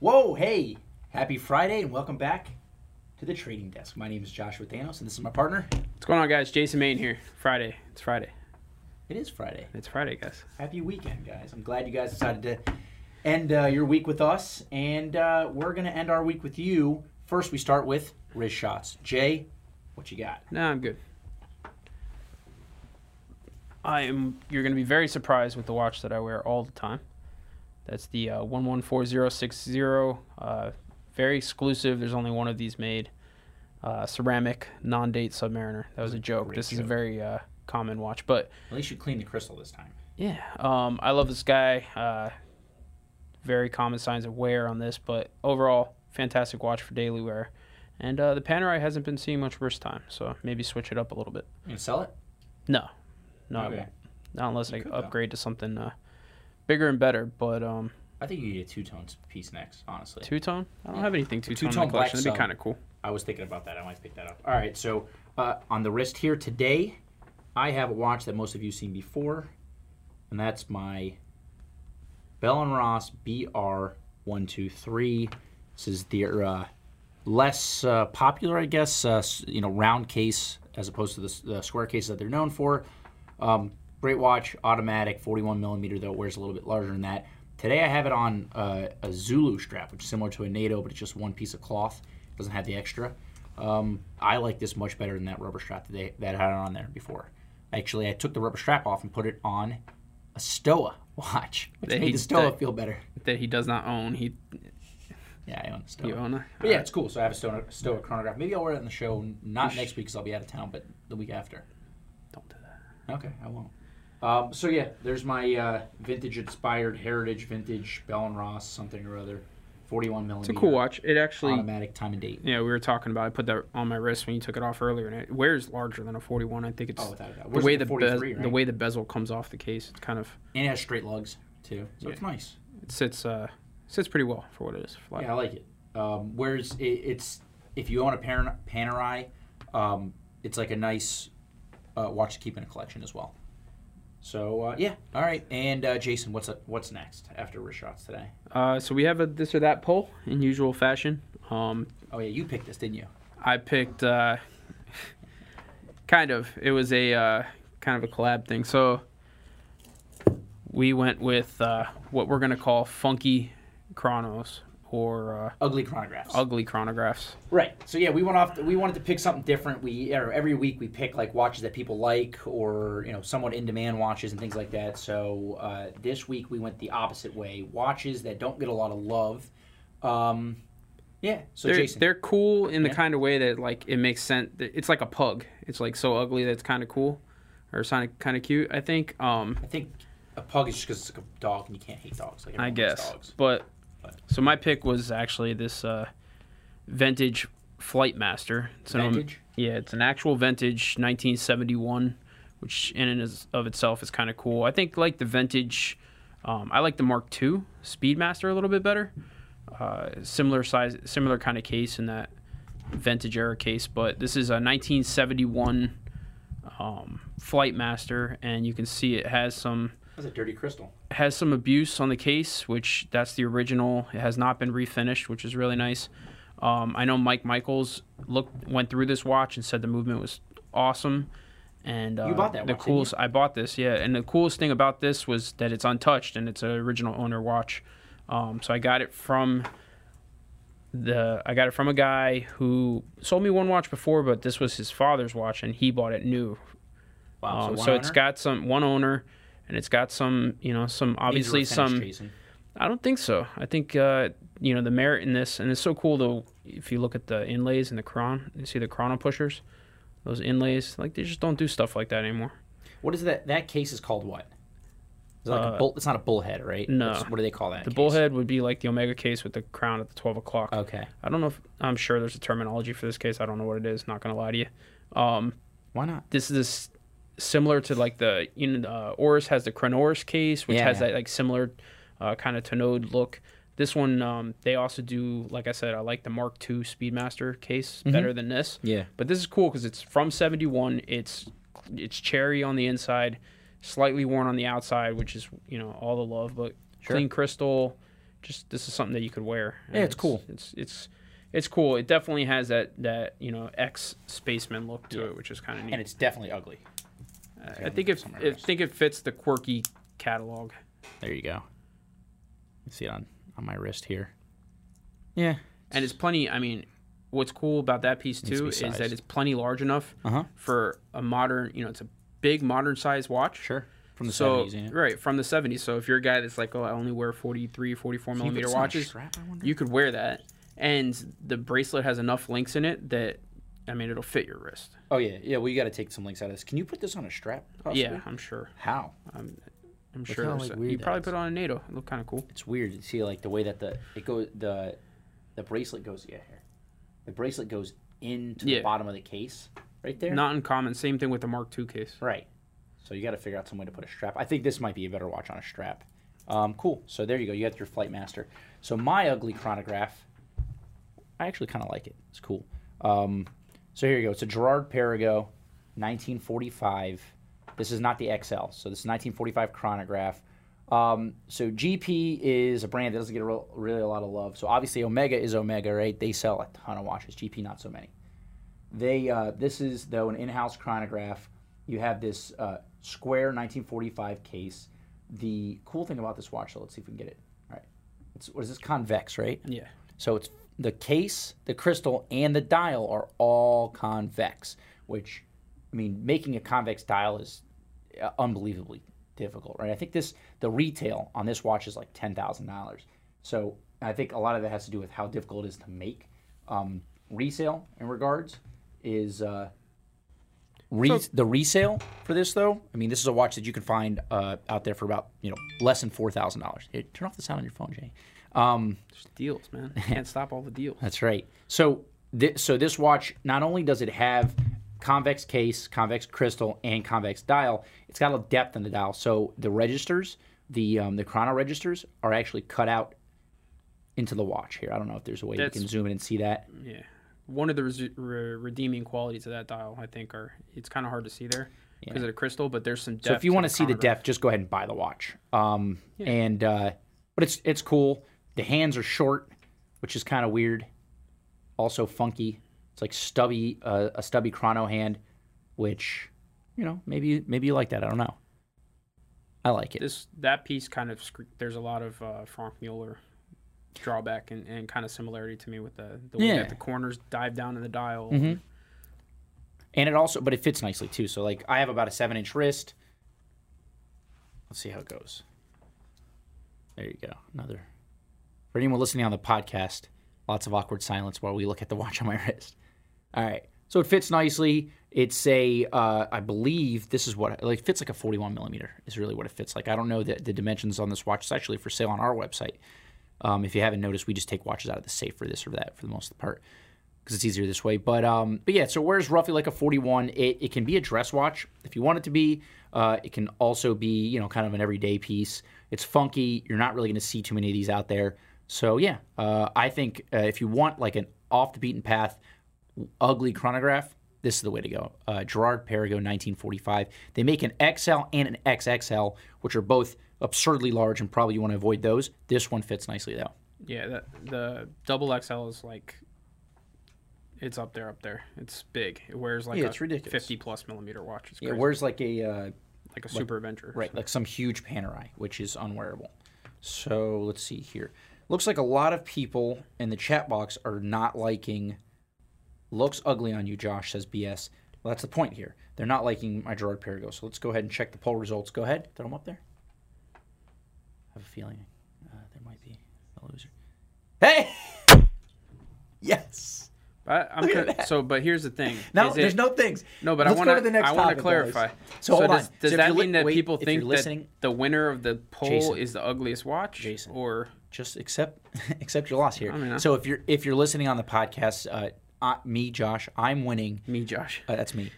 Whoa, hey, happy Friday and welcome back to the trading desk. My name is Joshua Thanos and this is my partner. What's going on, guys? Jason Main here. Friday. It's Friday. It is Friday. It's Friday, guys. Happy weekend, guys. I'm glad you guys decided to end uh, your week with us, and uh, we're going to end our week with you. First, we start with wrist shots. Jay, what you got? No, I'm good. I am. You're going to be very surprised with the watch that I wear all the time. That's the uh, 114060. Uh, very exclusive. There's only one of these made. Uh, ceramic non-date Submariner. That was a joke. Great This is a very uh, common watch, but At least you cleaned the crystal this time. Yeah, um, I love this guy. Uh, very common signs of wear on this, but overall, fantastic watch for daily wear. And uh, the Panerai hasn't been seeing much worse time, so maybe switch it up a little bit. You sell it? No, no, I won't. Not unless I could, though. upgrade to something uh, bigger and better. But um, I think you need a two tone piece next. Honestly, two tone, I don't have anything two tone two-tone black collection. That'd be kind of cool. I was thinking about that. I might pick that up. All right, so uh, on the wrist here today, I have a watch that most of you have seen before, and that's my Bell and Ross BR one two three. This is their uh, less uh, popular, I guess, uh, you know, round case as opposed to the, the square case that they're known for. Um, great watch, automatic, 41 millimeter though. It wears a little bit larger than that. Today I have it on uh, a Zulu strap, which is similar to a NATO, but it's just one piece of cloth. It Doesn't have the extra. Um, I like this much better than that rubber strap that they that I had on there before. Actually, I took the rubber strap off and put it on a Stowa watch, which That made he- the Stowa that- feel better. That he does not own. He, Yeah, I own a Stowa. you own it. But yeah, it's cool. So I have a Stowa, Stowa chronograph. Maybe I'll wear it in the show. Not next week because I'll be out of town, but the week after. Don't do that. Okay, I won't. Um, so yeah, there's my uh, vintage inspired heritage vintage Bell and Ross something or other, 41 millimeter. It's a cool watch. It actually Automatic time and date. Yeah, we were talking about. I put that on my wrist when you took it off earlier, and it wears larger than a 41. I think it's Oh, without a doubt. the way the the 43, bez- right? the way the bezel comes off the case. It's kind of And it has straight lugs too, so it's nice. it sits uh sits pretty well for what it is. Flat. Yeah, I like it. Um, whereas it, it's if you own a Pan- Panerai, um, it's like a nice uh, watch to keep in a collection as well. So uh, yeah, all right. And uh, Jason, what's up, what's next after shots today? Uh, so we have a this or that poll in usual fashion. Um, Oh yeah, you picked this, didn't you? I picked uh, kind of. It was a uh, kind of a collab thing. So we went with uh, what we're gonna call funky chronos or uh, Ugly chronographs. ugly chronographs. Right. So yeah, we went off. We wanted to pick something different. We every week we pick like watches that people like, or you know, somewhat in demand watches and things like that. So uh, this week we went the opposite way. Watches that don't get a lot of love. Um, yeah. So they're, Jason, they're cool in the Yeah. kind of way that like it makes sense. It's like a pug. It's like so ugly that it's kind of cool, or kind of kind of cute. I think. Um, I think a pug is just because it's like a dog and you can't hate dogs. Like I guess. Dogs. But But- so my pick was actually this uh, vintage Flight Master. It's an- Vintage? yeah, it's an actual vintage 1971, which in and of itself is kind of cool. I think like the vintage. Um, I like the Mark II Speedmaster a little bit better. Uh, similar size, similar kind of case in that vintage era case, but this is a 1971 um, Flight Master, and you can see it has some That's a dirty crystal. Has some abuse on the case, which that's the original. It has not been refinished, which is really nice. Um, I know Mike Michaels looked went through this watch and said the movement was awesome. And uh, You bought that the watch, coolest I bought this, yeah. And the coolest thing about this was that it's untouched and it's an original owner watch. Um, so I got it from the I got it from a guy who sold me one watch before, but this was his father's watch and he bought it new Wow. um, one so it's got some one owner, and it's got some you know some obviously some. Jason. I don't think so. I think uh, you know the merit in this, and it's so cool though. If you look at the inlays and the chron, you see the chrono pushers, those inlays. Like they just don't do stuff like that anymore. What is that? That case is called what? Is like a Uh, bull, it's not a bullhead, right? no. What do they call that? The case? bullhead would be like the Omega case with the crown at the twelve o'clock. Okay. I don't know if I'm sure there's a terminology for this case. I don't know what it is. Not gonna lie to you. Um, Why not? this is similar to like the you know uh, Oris has the Chronoris case, which Yeah, has yeah. that like similar uh, kind of tonneau look. This one, um, they also do, like I said, I like the Mark II Speedmaster case Mm-hmm. better than this. Yeah. But this is cool because it's from '71. It's it's cherry on the inside, slightly worn on the outside, which is you know all the love. But Sure. clean crystal, just this is something that you could wear. Yeah, it's cool. It's it's it's cool. It definitely has that that you know ex spaceman look to Yeah. it, which is kind of neat. And it's definitely ugly. I think it, on I think it fits the quirky catalog. There you go. You see it on, on my wrist here. Yeah. And it's plenty. I mean, what's cool about that piece Needs to too is that it's plenty large enough Uh-huh. for a modern. You know, it's a big modern size watch. Sure. From the so 70s, yeah. right from the 70s. So if you're a guy that's like, oh, I only wear 43, 44 Can you put millimeter this on a watches, strap, you could wear that, and the bracelet has enough links in it that I mean it'll fit your wrist. Oh, yeah. Yeah, well, you got to take some links out of this. Can you put this on a strap? possibly? Yeah, I'm sure. How? I'm, I'm Look sure. how, there's like, a- weird you that probably is. put it on a NATO. It looked kind of cool. It's weird to see, like, the way that the it goes, the the bracelet goes, yeah, here. The bracelet goes into Yeah. the bottom of the case right there. Not uncommon. Same thing with the Mark II case. Right. So you got to figure out some way to put a strap. I think this might be a better watch on a strap. Um, cool. So there you go. You got your Flight Master. So my ugly chronograph, I actually kind of like it. It's cool. Um, so here you go. It's a Girard-Perregaux, 1945. This is not the XL. So this is 1945 chronograph. Um, so GP is a brand that doesn't get a real, really a lot of love. So obviously Omega is Omega, right? They sell a ton of watches. GP not so many. They uh, this is though an in-house chronograph. You have this uh, square 1945 case. The cool thing about this watch, so let's see if we can get it. All right, it's what is this convex, right? Yeah. So it's the case, the crystal, and the dial are all convex. Which, I mean, making a convex dial is uh, unbelievably difficult, right? I think this the retail on this watch is like ten thousand dollars. So I think a lot of that has to do with how difficult it is to make. Um, resale in regards is uh, re- So- the resale for this though. I mean, this is a watch that you can find uh, out there for about you know less than four thousand dollars. Turn off the sound on your phone, Jay. Um, deals, man. Can't stop all the deals. that's right. So, thi- so this watch not only does it have convex case, convex crystal, and convex dial, it's got a depth in the dial. So the registers, the um, the chrono registers, are actually cut out into the watch here. I don't know if there's a way you can zoom in and see that. Yeah. One of the res- re- redeeming qualities of that dial, I think, are it's kind of hard to see there because of the crystal, but there's some depth. So if you want to see the depth, just go ahead and buy the watch. Um, and uh, but it's it's cool. The hands are short, which is kind of weird. Also funky. It's like stubby, uh, a stubby chrono hand, which you know maybe maybe you like that. I don't know. I like it. this that piece kind of there's a lot of uh, Franck Muller drawback and, and kind of similarity to me with the the way Yeah. that the corners dive down in the dial. Mhm. And it also, but it fits nicely too. So like I have about a seven inch wrist. Let's see how it goes. There you go. Another. For anyone listening on the podcast, lots of awkward silence while we look at the watch on my wrist. All right. So it fits nicely. It's a, uh, I believe this is what like it fits like a 41 millimeter is really what it fits like. I don't know the, the dimensions on this watch. It's actually for sale on our website. Um, if you haven't noticed, we just take watches out of the safe for this or that for the most part because it's easier this way. But um, but yeah, so whereas roughly like a 41, it, it can be a dress watch if you want it to be. Uh, it can also be you know kind of an everyday piece. It's funky. You're not really going to see too many of these out there. So yeah, uh, I think uh, if you want like an off the beaten path, ugly chronograph, this is the way to go. Uh, Girard-Perregaux 1945. They make an XL and an XXL, which are both absurdly large, and probably you want to avoid those. This one fits nicely though. Yeah, that, the double XL is like it's up there, up there. It's big. It wears like Yeah, a it's ridiculous. 50 plus millimeter watch. It's Yeah, crazy. where's like a uh, like a super adventure. Right, like some huge Panerai, which is unwearable. So let's see here. Looks like a lot of people in the chat box are not liking. Looks ugly on you, Josh says BS. Well, that's the point here. They're not liking my Girard-Perregaux. So let's go ahead and check the poll results. Go ahead, throw them up there. I have a feeling uh, there might be a loser. Hey, yes. But I'm Look at con- that. so, but here's the thing. No, there's no things. No, but Let's I want to the next I want to guys. clarify. So hold does, on. does So that you're mean that wait, people think that the winner of the poll Jason. is the ugliest watch? Jason. Or just accept accept your loss here. I mean, so if you're if you're listening on the podcast, uh, uh, me, Josh, I'm winning. me, Josh? Uh, that's me.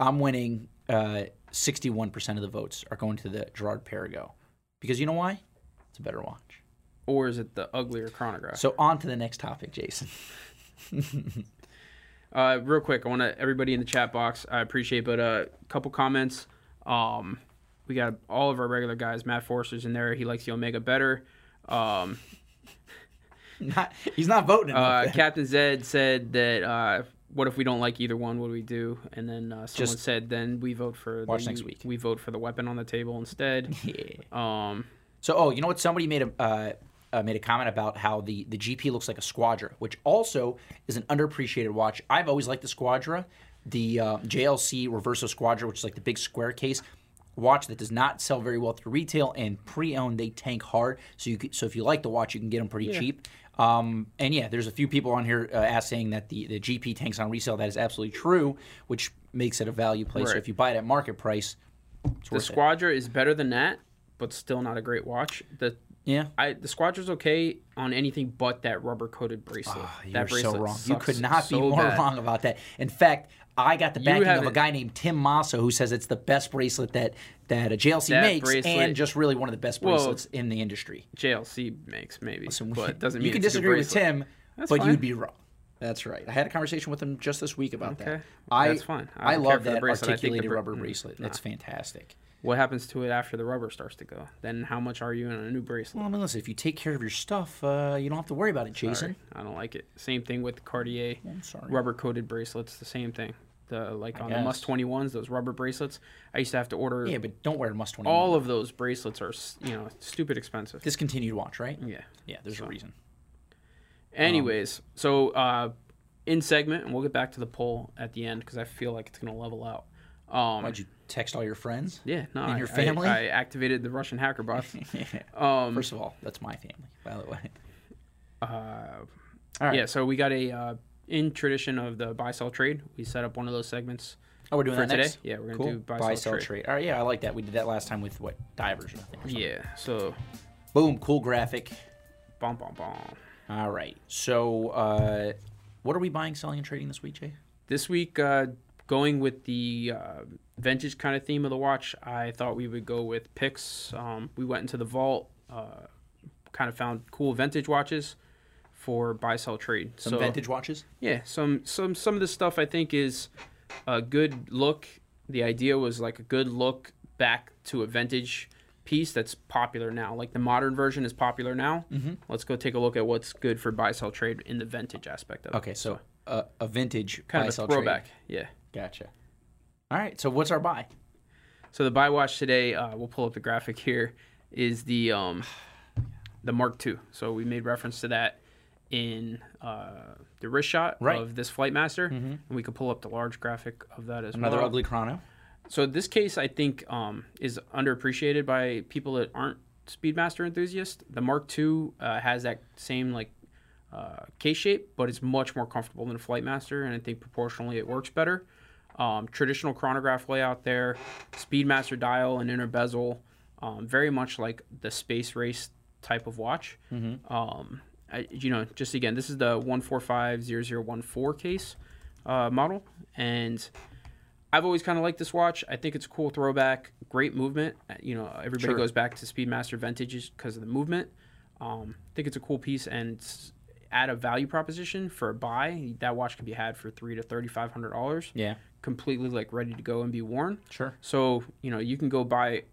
I'm winning. uh, Sixty-one percent of the votes are going to the Girard-Perregaux because you know why? It's a better watch. Or is it the uglier chronograph? So on to the next topic, Jason. Uh, real quick, I want to everybody in the chat box. I appreciate, but a uh, couple comments. Um, we got all of our regular guys. Matt Forster's in there. He likes the Omega better. Um, Not, he's not voting. Uh. Captain Zed said that. Uh, what if we don't like either one? What do we do? And then uh, someone Just said, then we vote for watch the, next week. We vote for the weapon on the table instead. yeah. Um, So, oh, you know what? Somebody made a uh, uh, made a comment about how the the GP looks like a Squadra, which also is an underappreciated watch. I've always liked the Squadra, the uh, JLC Reverso Squadra, which is like the big square case watch that does not sell very well through retail and pre-owned. They tank hard, so you could, so if you like the watch, you can get them pretty cheap. Um, and yeah, there's a few people on here uh, saying that the, the GP tanks on resale. That is absolutely true, which makes it a value play. So if you buy it at market price, it's the. Squadra is better than that, but still not a great watch. The Yeah. I the Squadra's okay on anything but that rubber coated bracelet. Ah, that You're so bracelet wrong. You could not be more bad. wrong about that. In fact, I got the backing of a guy named Tim Mosso who says it's the best bracelet that that a JLC That makes, bracelet- and just really one of the best Well, bracelets in the industry. JLC makes maybe, So but doesn't mean you can it's a good disagree with. Tim, That's but fine. you'd be wrong. That's right. I had a conversation with him just this week about Okay. that. I, That's fine. I, I love that bracelet. I think the articulated bra- rubber mm, bracelet. It's fantastic. What happens to it after the rubber starts to go? Then how much are you in a new bracelet? Well, I mean, listen, if you take care of your stuff, uh, you don't have to worry about it, Jason. Sorry, I don't like it. Same thing with Cartier rubber coated bracelets. The same thing. The like on the. Must Twenty Ones, those rubber bracelets. I used to have to order Yeah, but don't wear a Must 20. all of those bracelets are you know stupid expensive. Discontinued watch, right? Yeah. Yeah, there's a reason. Anyways, so uh, in segment, and we'll get back to the poll at the end because I feel like it's gonna level out. Um, Why'd you text all your friends? yeah, no, and I- your I- family? I, activated the Russian hacker bots. um, First of all, that's my family, by the way. uh, All right. Yeah, so we got a uh, in tradition of the buy sell trade. We set up one of those segments. Oh, we're doing For that today? next? Yeah, we're gonna cool. do buy, sell, trade. All right, yeah, I like that. We did that last time with what divers or something. or something. Yeah, so Boom, cool graphic. bom bom bom. All right. So, uh, what are we buying, selling, and trading this week, Jay? This week, uh, going with the uh, vintage kind of theme of the watch, I thought we would go with picks. Um, we went into the vault, uh, kind of found cool vintage watches for buy sell trade. Some so, vintage watches. Yeah, some some some of this stuff I think is a good look. The idea was like a good look back to a vintage piece that's popular now. Like the modern version is popular now. Mm-hmm. Let's go take a look at what's good for buy sell trade in the vintage aspect of it. Okay, so uh, a vintage kind buy, of a sell, throwback. Trade. Yeah. Gotcha. All right. So, what's our buy? So the buy watch today, uh, we'll pull up the graphic here, is the um, the Mark II. So we made reference to that in uh, the wrist shot Right. of this Flightmaster, and we could pull up the large graphic of that as Another well. Another ugly chrono. So this case, I think, um, is underappreciated by people that aren't Speedmaster enthusiasts. The Mark II uh, has that same like uh, case shape, but it's much more comfortable than a Flightmaster, and I think proportionally it works better. Um, traditional chronograph layout there, Speedmaster dial and inner bezel, um, very much like the Space Race type of watch. Um, I, you know, just again, this is the 1450014 case uh, model, and I've always kind of liked this watch. I think it's a cool throwback, great movement. Uh, You know, everybody Sure. goes back to Speedmaster vintages because of the movement. Um, I think it's a cool piece and at a value proposition for a buy. That watch can be had for three to thirty five hundred dollars, Yeah. Completely like ready to go and be worn. Sure. So you know you can go buy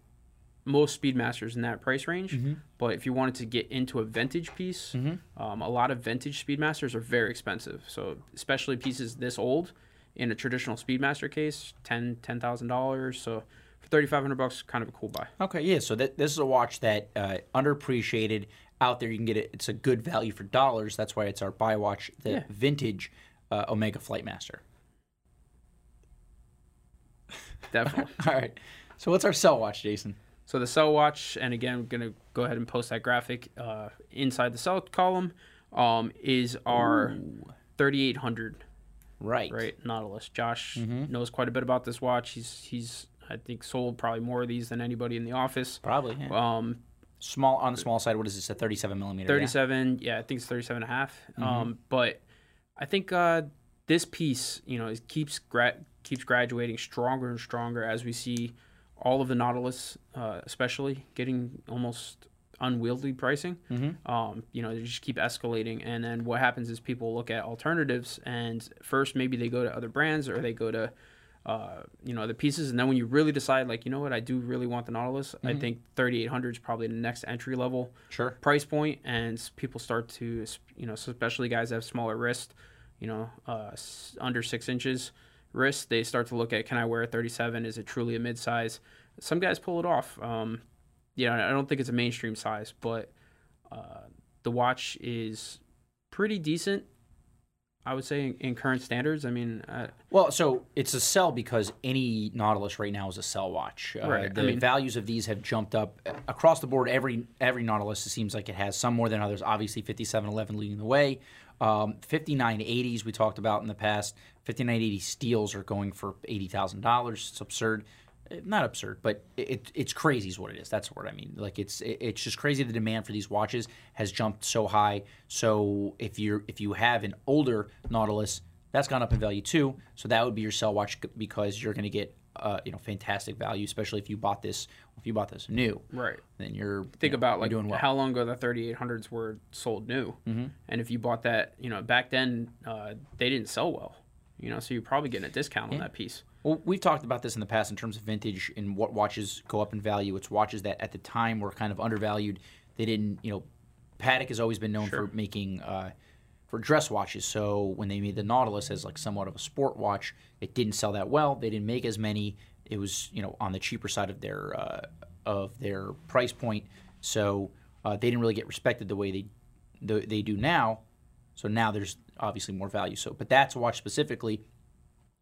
most Speedmasters in that price range. Mm-hmm. But if you wanted to get into a vintage piece, um, a lot of vintage Speedmasters are very expensive. So especially pieces this old in a traditional Speedmaster case, ten ten thousand dollars. So for thirty five hundred bucks, kind of a cool buy. Okay, yeah. So that this is a watch that uh, underappreciated out there. You can get it. It's a good value for dollars. That's why it's our buy watch, the Yeah. vintage uh, Omega Flightmaster. Definitely. All right. So what's our sell watch, Jason? So the sell watch, and again, I'm gonna go ahead and post that graphic uh, inside the sell column. Um, is our 3800 Right. right Nautilus. Josh Mm-hmm. knows quite a bit about this watch. He's he's I think sold probably more of these than anybody in the office. Probably. Yeah. Um, small on the small side. What is this? A 37 millimeter. yeah? 37, yeah, I think it's 37 and a half. Mm-hmm. Um, but I think uh, this piece, you know, it keeps gra- keeps graduating stronger and stronger as we see all of the Nautilus, uh, especially getting almost unwieldy pricing. Mm-hmm. Um, you know, they just keep escalating, and then what happens is people look at alternatives, and first maybe they go to other brands or they go to uh, you know, the pieces. And then when you really decide, like, you know what, I do really want the Nautilus, I Mm-hmm. think 3800 is probably the next entry level Sure. price point, and people start to, you know, especially guys that have smaller wrist, you know, uh, under six inches wrist, they start to look at, can I wear a 37? Is it truly a mid size? Some guys pull it off. Um, you know, I don't think it's a mainstream size, but uh, the watch is pretty decent. I would say in, in current standards. I mean, uh, Well, so it's a sell because any Nautilus right now is a sell watch. Uh, Right, I The mean- values of these have jumped up uh, across the board. Every every Nautilus it seems like it has some more than others. Obviously, 5711 leading the way. Um, 5980s we talked about in the past. 5980 steels are going for eighty thousand dollars. It's absurd. Not absurd, but it, it's crazy is what it is. That's what I mean. Like it's it- it's just crazy. The demand for these watches has jumped so high. So if you're if you have an older Nautilus, that's gone up in value too. So that would be your sell watch because you're going to get uh, you know fantastic value, especially if you bought this if you bought this new. right. Then you're Think you know, about like doing well. how long ago the 3800s were sold new, mm-hmm. and if you bought that, you know, back then uh, they didn't sell well. You know, so you're probably getting a discount on that piece. Well, we've talked about this in the past in terms of vintage and what watches go up in value. It's watches that at the time were kind of undervalued. They didn't, you know, Patek has always been known for making uh, for dress watches. So when they made the Nautilus as like somewhat of a sport watch, it didn't sell that well. They didn't make as many. It was, you know, on the cheaper side of their uh, of their price point. So uh, they didn't really get respected the way they the, they do now. So now there's obviously more value. So, but that's a watch specifically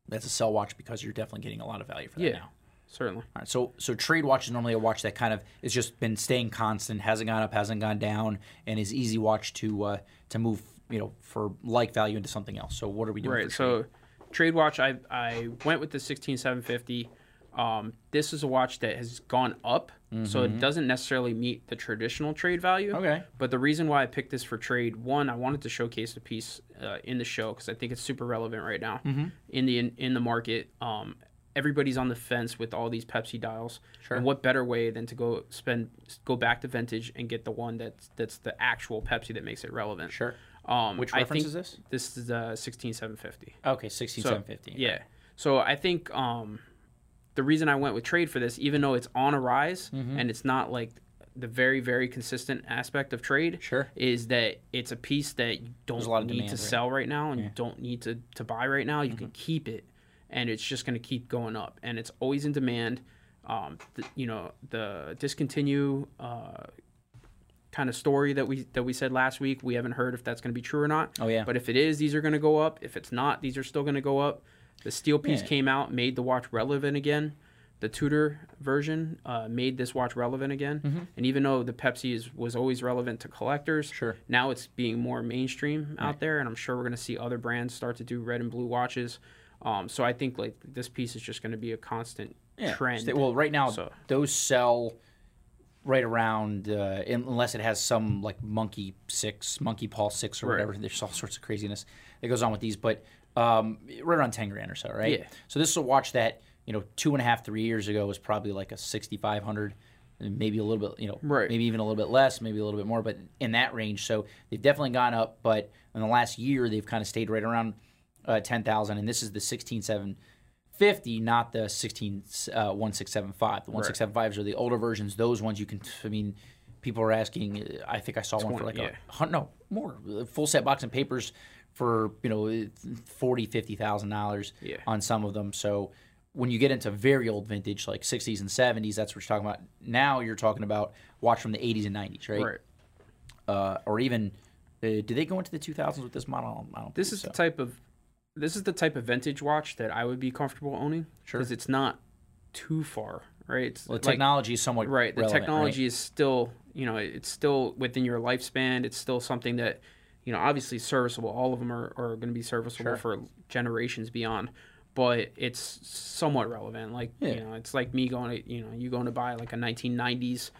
that's a sell watch because you're definitely getting a lot of value for that Yeah, now. certainly. All right, so so trade watch is normally a watch that kind of has just been staying constant, hasn't gone up, hasn't gone down, and is easy watch to uh, to move, you know, for like value into something else. So what are we doing? Right. So, trade watch, I I went with the 16750. Um, this is a watch that has gone up, so it doesn't necessarily meet the traditional trade value. Mm-hmm. Okay. But the reason why I picked this for trade, one, I wanted to showcase the piece uh, in the show because I think it's super relevant right now Mm-hmm. in the in, in the market. Um, everybody's on the fence with all these Pepsi dials. Sure. And what better way than to go spend go back to vintage and get the one that's that's the actual Pepsi that makes it relevant. Sure. Um, Which I reference think is this? This is uh, 16750. Okay, sixteen So, seven fifty. Yeah. So I think um, the reason I went with trade for this, even though it's on a rise Mm-hmm. and it's not like the very very consistent aspect of trade, Sure. is that it's a piece that you don't a lot of need demand, to right? sell right now and you don't need to, to buy right now. You can keep it, and it's just going to keep going up, and it's always in demand. Um, the, you know the discontinue. Uh, kind of story that we that we said last week we haven't heard if that's going to be true or not Oh, yeah. but if it is these are going to go up if it's not these are still going to go up the steel piece Yeah. came out made the watch relevant again the tudor version uh, made this watch relevant again and even though the pepsi is, was always relevant to collectors Sure. now it's being more mainstream out there and i'm sure we're going to see other brands start to do red and blue watches um, so i think like this piece is just going to be a constant Yeah. trend Well, right now So- those sell right around uh, unless it has some like monkey six, monkey paw six, or Right. whatever. There's all sorts of craziness that goes on with these, but um, right around ten grand or so, right? Yeah. So this is a watch that you know two and a half, three years ago was probably like a sixty five hundred. Maybe a little bit, you know, Right. maybe even a little bit less, maybe a little bit more, but in that range. So they've definitely gone up, but in the last year they've kind of stayed right around uh, ten thousand, and this is the sixteen seven 50, not the 16 uh, 1675. The 1675s are the older versions. Those ones you can, I mean, people are asking. uh, I think I saw one for like yeah. a hun- no more uh, full set box and papers for you know 40 50 thousand dollars Yeah. on some of them. So when you get into very old vintage like 60s and 70s, that's what you're talking about. Now you're talking about watch from the 80s and 90s, right? right Uh, or even uh, do they go into the 2000s with this model? I don't, This is so. the type of this is the type of vintage watch that I would be comfortable owning Sure. because it's not too far, right? It's well, the like- technology is somewhat right. The relevant, technology is still, you know, it's still within your lifespan. It's still something that, you know, obviously serviceable. All of them are, are going to be serviceable for generations beyond. But it's somewhat relevant. Like Yeah. you know, it's like me going to you know you going to buy like a 1990s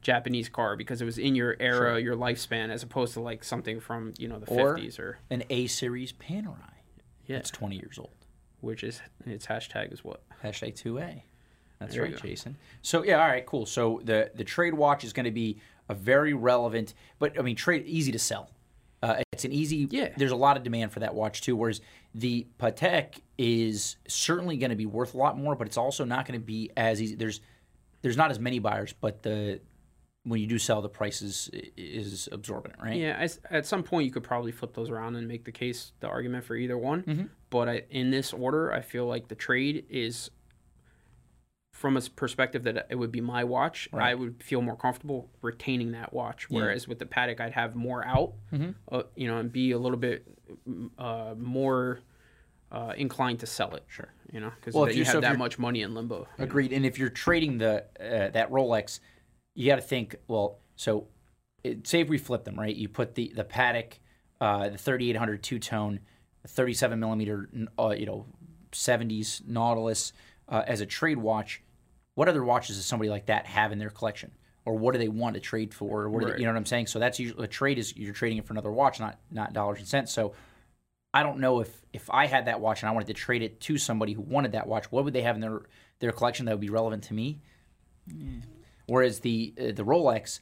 Japanese car because it was in your era, your lifespan, as opposed to like something from you know the Or- 50s or An A series Panerai. yeah, It's 20 years old. which is its hashtag is what Hashtag 2A. That's There right. Jason. So yeah, all right, cool. So the the trade watch is going to be a very relevant, but I mean, trade easy to sell. Uh, it's an easy. Yeah. There's a lot of demand for that watch too. Whereas the Patek is certainly going to be worth a lot more, but it's also not going to be as easy. There's there's not as many buyers, but the when you do sell, the price is, is absorbent, right? Yeah, at some point you could probably flip those around and make the case, the argument for either one. But I, in this order, I feel like the trade is, from a perspective that it would be my watch, I would feel more comfortable retaining that watch. Whereas with the Patek, I'd have more out, uh, you know, and be a little bit mm, uh, more uh, inclined to sell it. Sure. You know, because Well, if you you're- so have that much money in limbo. you know? Agreed. And if you're trading the uh, that Rolex, you got to think. Well, so it, say if we flip them, right? You put the the Patek, uh, the 3800 two tone, 37 millimeter, uh, you know, 70s Nautilus uh, as a trade watch. What other watches does somebody like that have in their collection? Or what do they want to trade for? Or what do they, you know what I'm saying? So that's usually a trade is you're trading it for another watch, not not dollars and cents. So I don't know if if I had that watch and I wanted to trade it to somebody who wanted that watch, what would they have in their their collection that would be relevant to me? Whereas the uh, the Rolex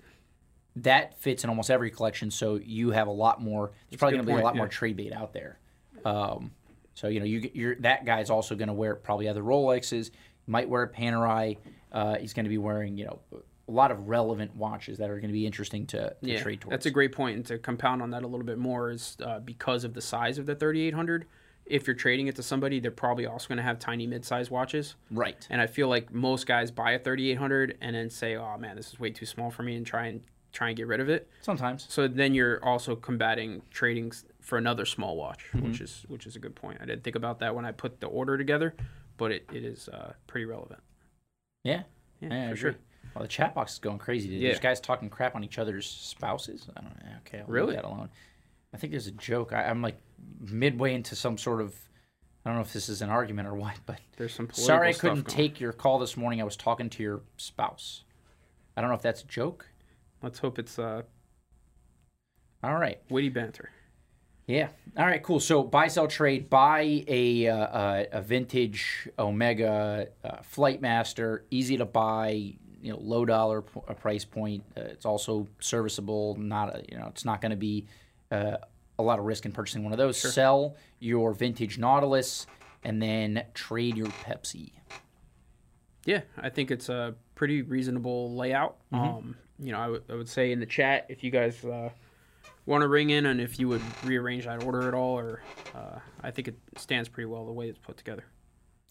that fits in almost every collection, so you have a lot more. There's probably going to be a lot more trade bait out there. Um, so you know, you you're that guy's also going to wear probably other Rolexes. Might wear a Panerai. Uh, he's going to be wearing you know a lot of relevant watches that are going to be interesting to, to yeah, trade towards. that's a great point. And to compound on that a little bit more is uh, because of the size of the 3800. If you're trading it to somebody, they're probably also going to have tiny mid-size watches. right. And I feel like most guys buy a 3800 and then say, "Oh man, this is way too small for me," and try and try and get rid of it. Sometimes. So then you're also combating trading for another small watch, Mm-hmm. which is which is a good point. I didn't think about that when I put the order together, but it, it is uh, pretty relevant. Yeah. Yeah, Yeah, for sure. Well, the chat box is going crazy. Dude. Yeah. There's guys talking crap on each other's spouses. I don't know. Okay, I'll Really? leave that alone. I think there's a joke. I, I'm like midway into some sort of. I don't know if this is an argument or what, but There's some sorry I couldn't going. take your call this morning. I was talking to your spouse. I don't know if that's a joke. Let's hope it's uh, All right. witty banter. Yeah. All right. Cool. So buy, sell, trade. Buy a uh, uh, a vintage Omega uh, Flightmaster. Easy to buy. You know, low dollar p- uh, price point. Uh, it's also serviceable. Not a, you know, it's not going to be uh, a lot of risk in purchasing one of those. Sell your vintage Nautilus and then trade your Pepsi. Yeah, I think it's a pretty reasonable layout. Um, you know, I would- would say in the chat if you guys uh, want to ring in and if you would rearrange that order at all, or uh, I think it stands pretty well the way it's put together.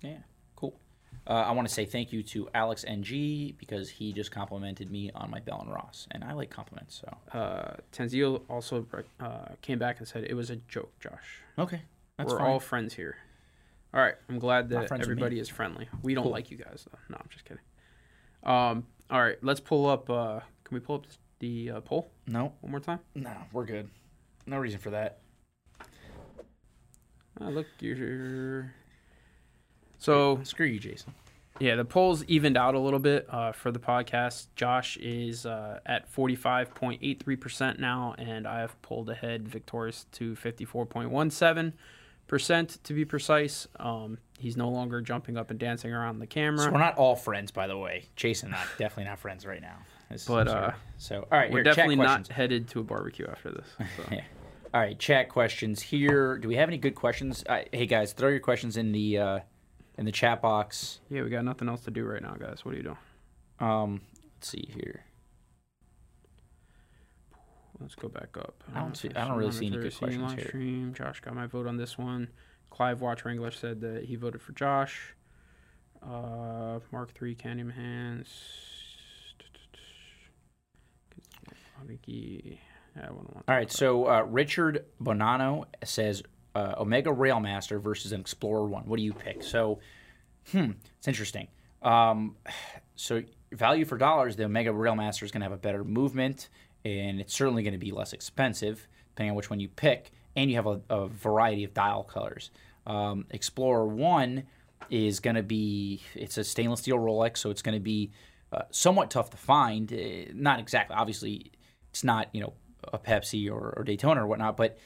Yeah. Cool. Uh, I want to say thank you to Alex NG because he just complimented me on my Bell and Ross, and I like compliments. So Uh, Tanzil also uh, came back and said it was a joke, Josh. okay, that's We're fine. all friends here. All right, I'm glad that friends with me. everybody is friendly. We don't Cool. like you guys though. No, I'm just kidding. Um, all right, let's pull up. Uh, can we pull up the uh, poll no, one more time? No, we're good. No reason for that. Uh, look, you're. So Screw you, Jason. yeah, the polls evened out a little bit uh, for the podcast. Josh is uh, at forty five point eight three percent now, and I have pulled ahead victorious to fifty four point one seven percent to be precise. Um, he's no longer jumping up and dancing around the camera. So we're not all friends, by the way. Jason, not definitely not friends right now. This- But, uh, so all right, We're here, definitely not headed to a barbecue after this. So. Yeah. All right, chat questions here. Do we have any good questions? Uh, hey guys, throw your questions in the uh, in the chat box. yeah, we got nothing else to do right now, guys. What are you doing? Um, let's see here. Let's go back up. I don't see- I don't really see any good questions here. Stream. Josh got my vote on this one. Clive Watch Wrangler said that he voted for Josh. Uh, Mark Three Candy Hands. Yeah, I wouldn't want All right, so uh, Richard Bonanno says uh, Omega Railmaster versus an Explorer One. What do you pick? So, hmm, it's interesting. Um, so value for dollars, the Omega Railmaster is going to have a better movement, and it's certainly going to be less expensive depending on which one you pick, and you have a, a variety of dial colors. Um, Explorer One is going to be it's a stainless steel Rolex, so it's going to be uh, somewhat tough to find. Uh, not exactly, obviously, it's not you know a Pepsi or, or Daytona or whatnot, but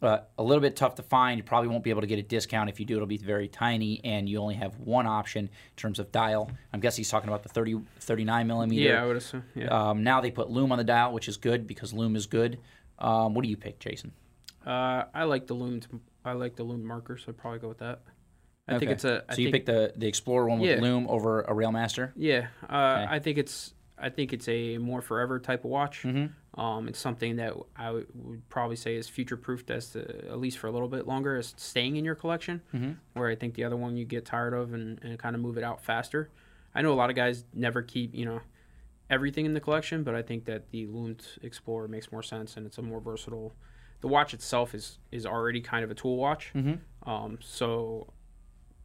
uh, a little bit tough to find. You probably won't be able to get a discount. If you do, it'll be very tiny, and you only have one option in terms of dial. I'm guessing he's talking about the 30, 39 millimeter. Yeah, I would assume. Yeah. Um, now they put Lume on the dial, which is good because Lume is good. Um, what do you pick, Jason? Uh, I like the lumed. I like the lumed marker, so I'd probably go with that. I think it's a. I so you think, pick the the Explorer one with Yeah. Lume over a Railmaster. Yeah, uh, I think it's. I think it's a more forever type of watch. Mhm. Um, it's something that I would- would probably say is future proofed as to at least for a little bit longer as staying in your collection. Mhm. Where I think the other one you get tired of and, and kind of move it out faster. I know a lot of guys never keep you know everything in the collection, but I think that the lumed Explorer makes more sense and it's a more versatile. The watch itself is is already kind of a tool watch. Mhm. Um, so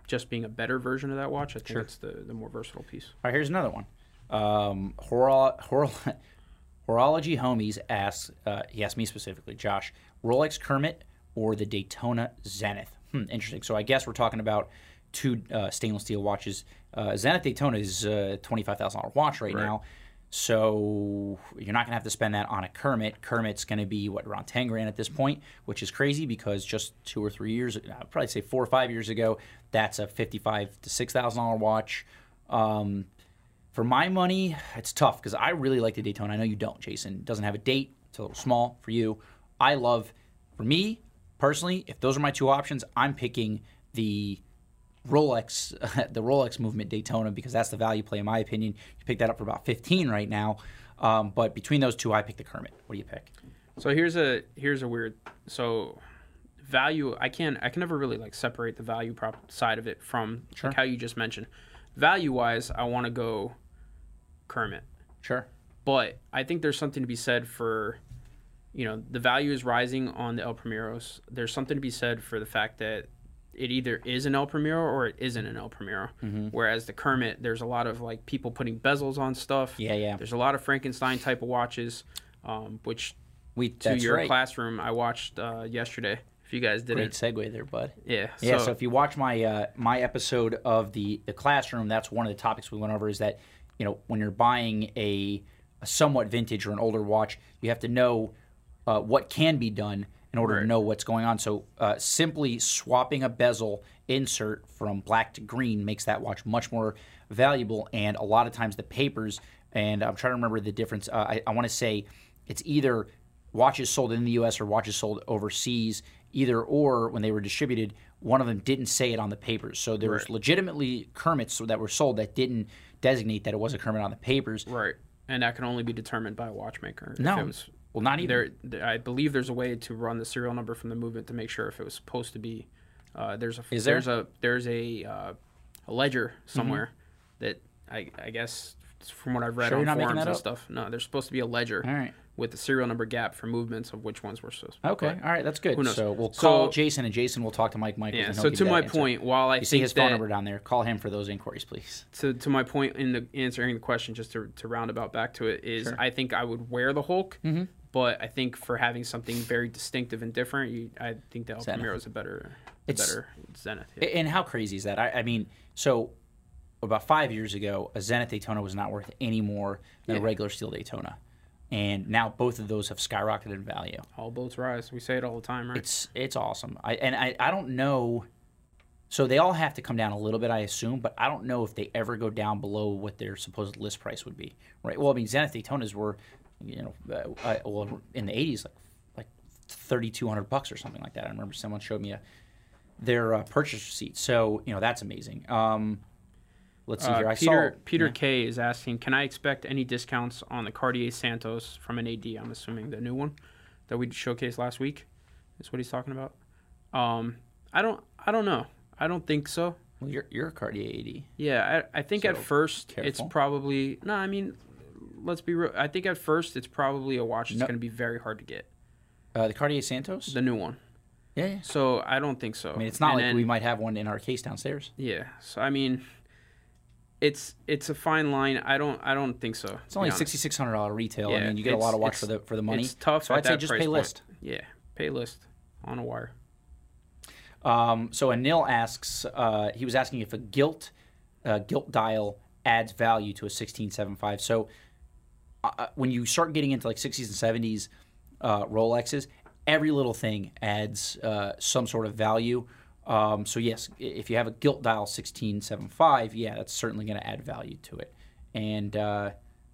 just being a better version of that watch, I think Sure. it's the the more versatile piece. All right, here's another one. Um, Horo- Horo- Horology Homies asks, uh, he asked me specifically, Josh, Rolex Kermit or the Daytona Zenith? Hmm, interesting. So I guess we're talking about two uh, stainless steel watches. Uh, Zenith Daytona is a $25,000 watch right, Right. now. So you're not going to have to spend that on a Kermit. Kermit's going to be, what, around 10 grand at this point, which is crazy because just two or three years, I'd probably say four or five years ago, that's a 55 to $6,000 watch. Um, for my money, it's tough because I really like the Daytona. I know you don't, Jason. It doesn't have a date. It's a little small for you. I love, for me personally, if those are my two options, I'm picking the Rolex, the Rolex movement Daytona because that's the value play in my opinion. You pick that up for about 15 right now. Um, but between those two, I pick the Kermit. What do you pick? So here's a here's a weird so value I can I can never really like separate the value prop side of it from Sure. like how you just mentioned. Value wise, I want to go Kermit, Sure. but I think there's something to be said for you know the value is rising on the El Primeros. There's something to be said for the fact that it either is an El Primero or it isn't an El Primero. Mm-hmm. Whereas the Kermit, there's a lot of like people putting bezels on stuff. Yeah, yeah. There's a lot of Frankenstein type of watches, um, which We to your right. classroom I watched uh, yesterday. If you guys didn't, great segue there, bud. yeah, Yeah, so, so, if you watch my uh, my episode of the the classroom, that's one of the topics we went over. Is that you know when you're buying a, a somewhat vintage or an older watch, you have to know uh, what can be done in order to know what's going on. So uh, simply swapping a bezel insert from black to green makes that watch much more valuable. And a lot of times the papers, and I'm trying to remember the difference. Uh, I, I want to say it's either watches sold in the U.S. or watches sold overseas, either or when they were distributed, one of them didn't say it on the papers. So there was legitimately Kermits that were sold that didn't designate that it was a Kermit on the papers. right, and that can only be determined by a watchmaker. No, was, well, not even. there, I believe there's a way to run the serial number from the movement to make sure if it was supposed to be. Uh, there's a Is there? there's a there's a uh, a ledger somewhere that I I guess from what I've read Mm-hmm. Sure on you're not making forums and stuff. No, there's supposed to be a ledger All right. with the serial number gap for movements of which ones were supposed. Okay. All right. That's good. Who knows? So we'll So- call Jason, and Jason will talk to Mike Michaels. Yeah. and So to my answer. point, while I you see his phone number down there. Call him for those inquiries, please. to to my point in the answering the question, just to to roundabout back to it, is Sure. I think I would wear the Hulk, Mhm. but I think for having something very distinctive and different, you, I think the El Zenith. Primero is a better, a better Zenith. Yeah. And how crazy is that? I, I mean, so about five years ago, a Zenith Daytona was not worth any more than a regular steel Daytona, and now both of those have skyrocketed in value. all boats rise. We say it all the time, right? It's it's awesome. I and I, I don't know. So they all have to come down a little bit, I assume, but I don't know if they ever go down below what their supposed list price would be. Right? Well, I mean, Zenith Daytonas were, you know, uh, uh, well in the '80s, like like thirty two hundred bucks or something like that. I remember someone showed me a their uh, purchase receipt. So you know that's amazing. Um, let's see Uh, here. I Peter saw Peter yeah. K is asking, can I expect any discounts on the Cartier Santos from an AD? I'm assuming the new one that we showcased last week. Is what he's talking about. Um, I don't I don't know. I don't think so. Well, you're you're a Cartier AD. Yeah, I, I think at So, first it's probably no. I mean, let's be real. I think at first it's probably a watch that's No. going to be very hard to get. Uh, the Cartier Santos. The new one. yeah, yeah. So I don't think so. I mean, it's not And like then- we might have one in our case downstairs. Yeah. So I mean, it's it's a fine line. I don't I don't think so. It's only sixty six hundred dollar retail. I mean, you get a lot of watch for the for the money. It's tough. So I'd say just pay point. list. Yeah, pay list on a wire. Um, so Anil asks, uh, he was asking if a gilt uh, gilt dial adds value to a sixteen seven five. So uh, when you start getting into like sixties and seventies uh, Rolexes, every little thing adds uh, some sort of value. Um, so yes, if you have a gilt dial sixteen seven five, yeah, that's certainly going to add value to it. And uh,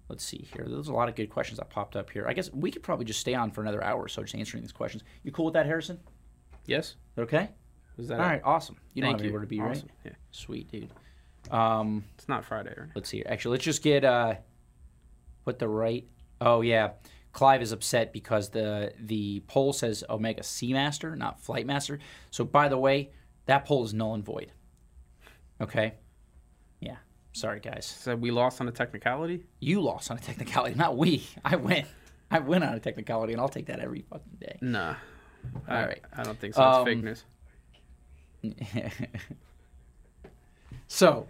let's see here. There's a lot of good questions that popped up here. I guess we could probably just stay on for another hour or so just answering these questions. You cool with that, Harrison? Yes. Okay. Was that All right. Awesome. You don't Thank have you. anywhere to be, Awesome. right? Yeah. Sweet, dude. Um, It's not Friday, right? let's see. here. Actually, let's just get uh, put the right. Oh yeah, Clive is upset because the the poll says Omega Seamaster, not Flightmaster. So by the way, that poll is null and void. Okay. Yeah. Sorry, guys. So we lost on a technicality. You lost on a technicality, not we. I win. I win on a technicality, and I'll take that every fucking day. Nah. All I, right. I don't think so. It's Um, fake news. so,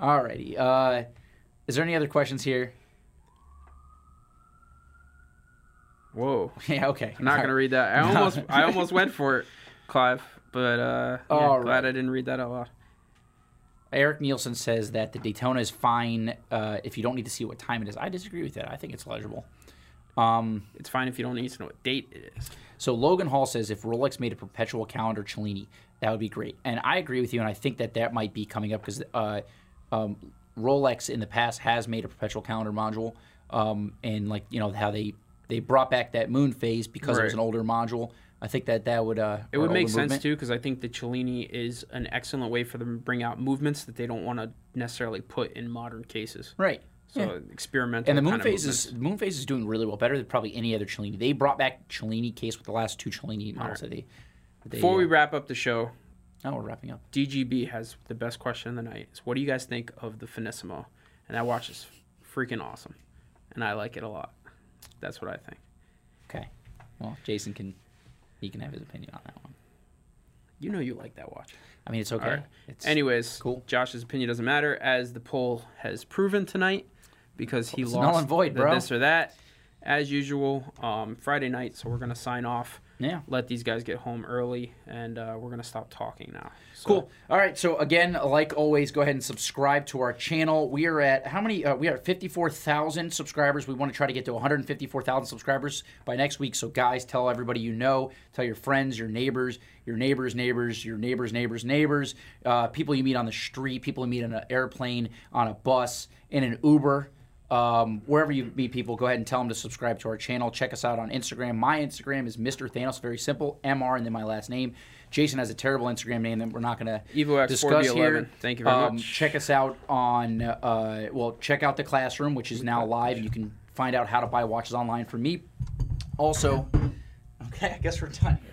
alrighty. Uh, is there any other questions here? Whoa. Yeah. Okay. I'm not gonna read that. I almost I almost went for it, Clive, but uh, yeah, glad right. I didn't read that out loud. Eric Nielsen says that the Daytona is fine uh, if you don't need to see what time it is. I disagree with that. I think it's legible. Um, It's fine if you don't need to know what date it is. so Logan Hall says if Rolex made a perpetual calendar Cellini, that would be great. And I agree with you, and I think that that might be coming up because uh, um, Rolex in the past has made a perpetual calendar module, um, and like you know how they they brought back that moon phase because it was an older module. I think that that would uh, It would make sense too, because I think the Cellini is an excellent way for them to bring out movements that they don't want to necessarily put in modern cases. right? So Yeah. experimental. And the moon phase is moon phase is doing really well, better than probably any other Cellini. They brought back Cellini case with the last two Cellini models that they. that they, Before we uh, wrap up the show, oh, we're wrapping up. DGB has the best question of the night. Is what do you guys think of the Finissimo? And that watch is freaking awesome, and I like it a lot. That's what I think. Okay, well, Jason can he can have his opinion on that one. You know you like that watch. I mean, it's okay. Right. It's Anyways, Cool. Josh's opinion doesn't matter, as the poll has proven tonight, because he It's lost null and void, bro. this or that, as usual. Um, Friday night, so we're gonna sign off. yeah. Let these guys get home early, and uh, we're gonna stop talking now. So, Cool. All right. So again, like always, go ahead and subscribe to our channel. We are at how many? Uh, we are at fifty-four thousand subscribers. We want to try to get to one hundred fifty-four thousand subscribers by next week. So guys, tell everybody you know, tell your friends, your neighbors, your neighbors' neighbors, your neighbors' neighbors' neighbors, uh, people you meet on the street, people you meet on an airplane, on a bus, in an Uber. Um, wherever you meet people, go ahead and tell them to subscribe to our channel. Check us out on Instagram. My Instagram is Mr. Thanos. Very simple. Mr. and then my last name. Jason has a terrible Instagram name that we're not going to discuss 4B11. here. Thank you very Um, much. Check us out on uh, well, check out the classroom, which is now live. You can find out how to buy watches online from me. Also, okay, I guess we're done here.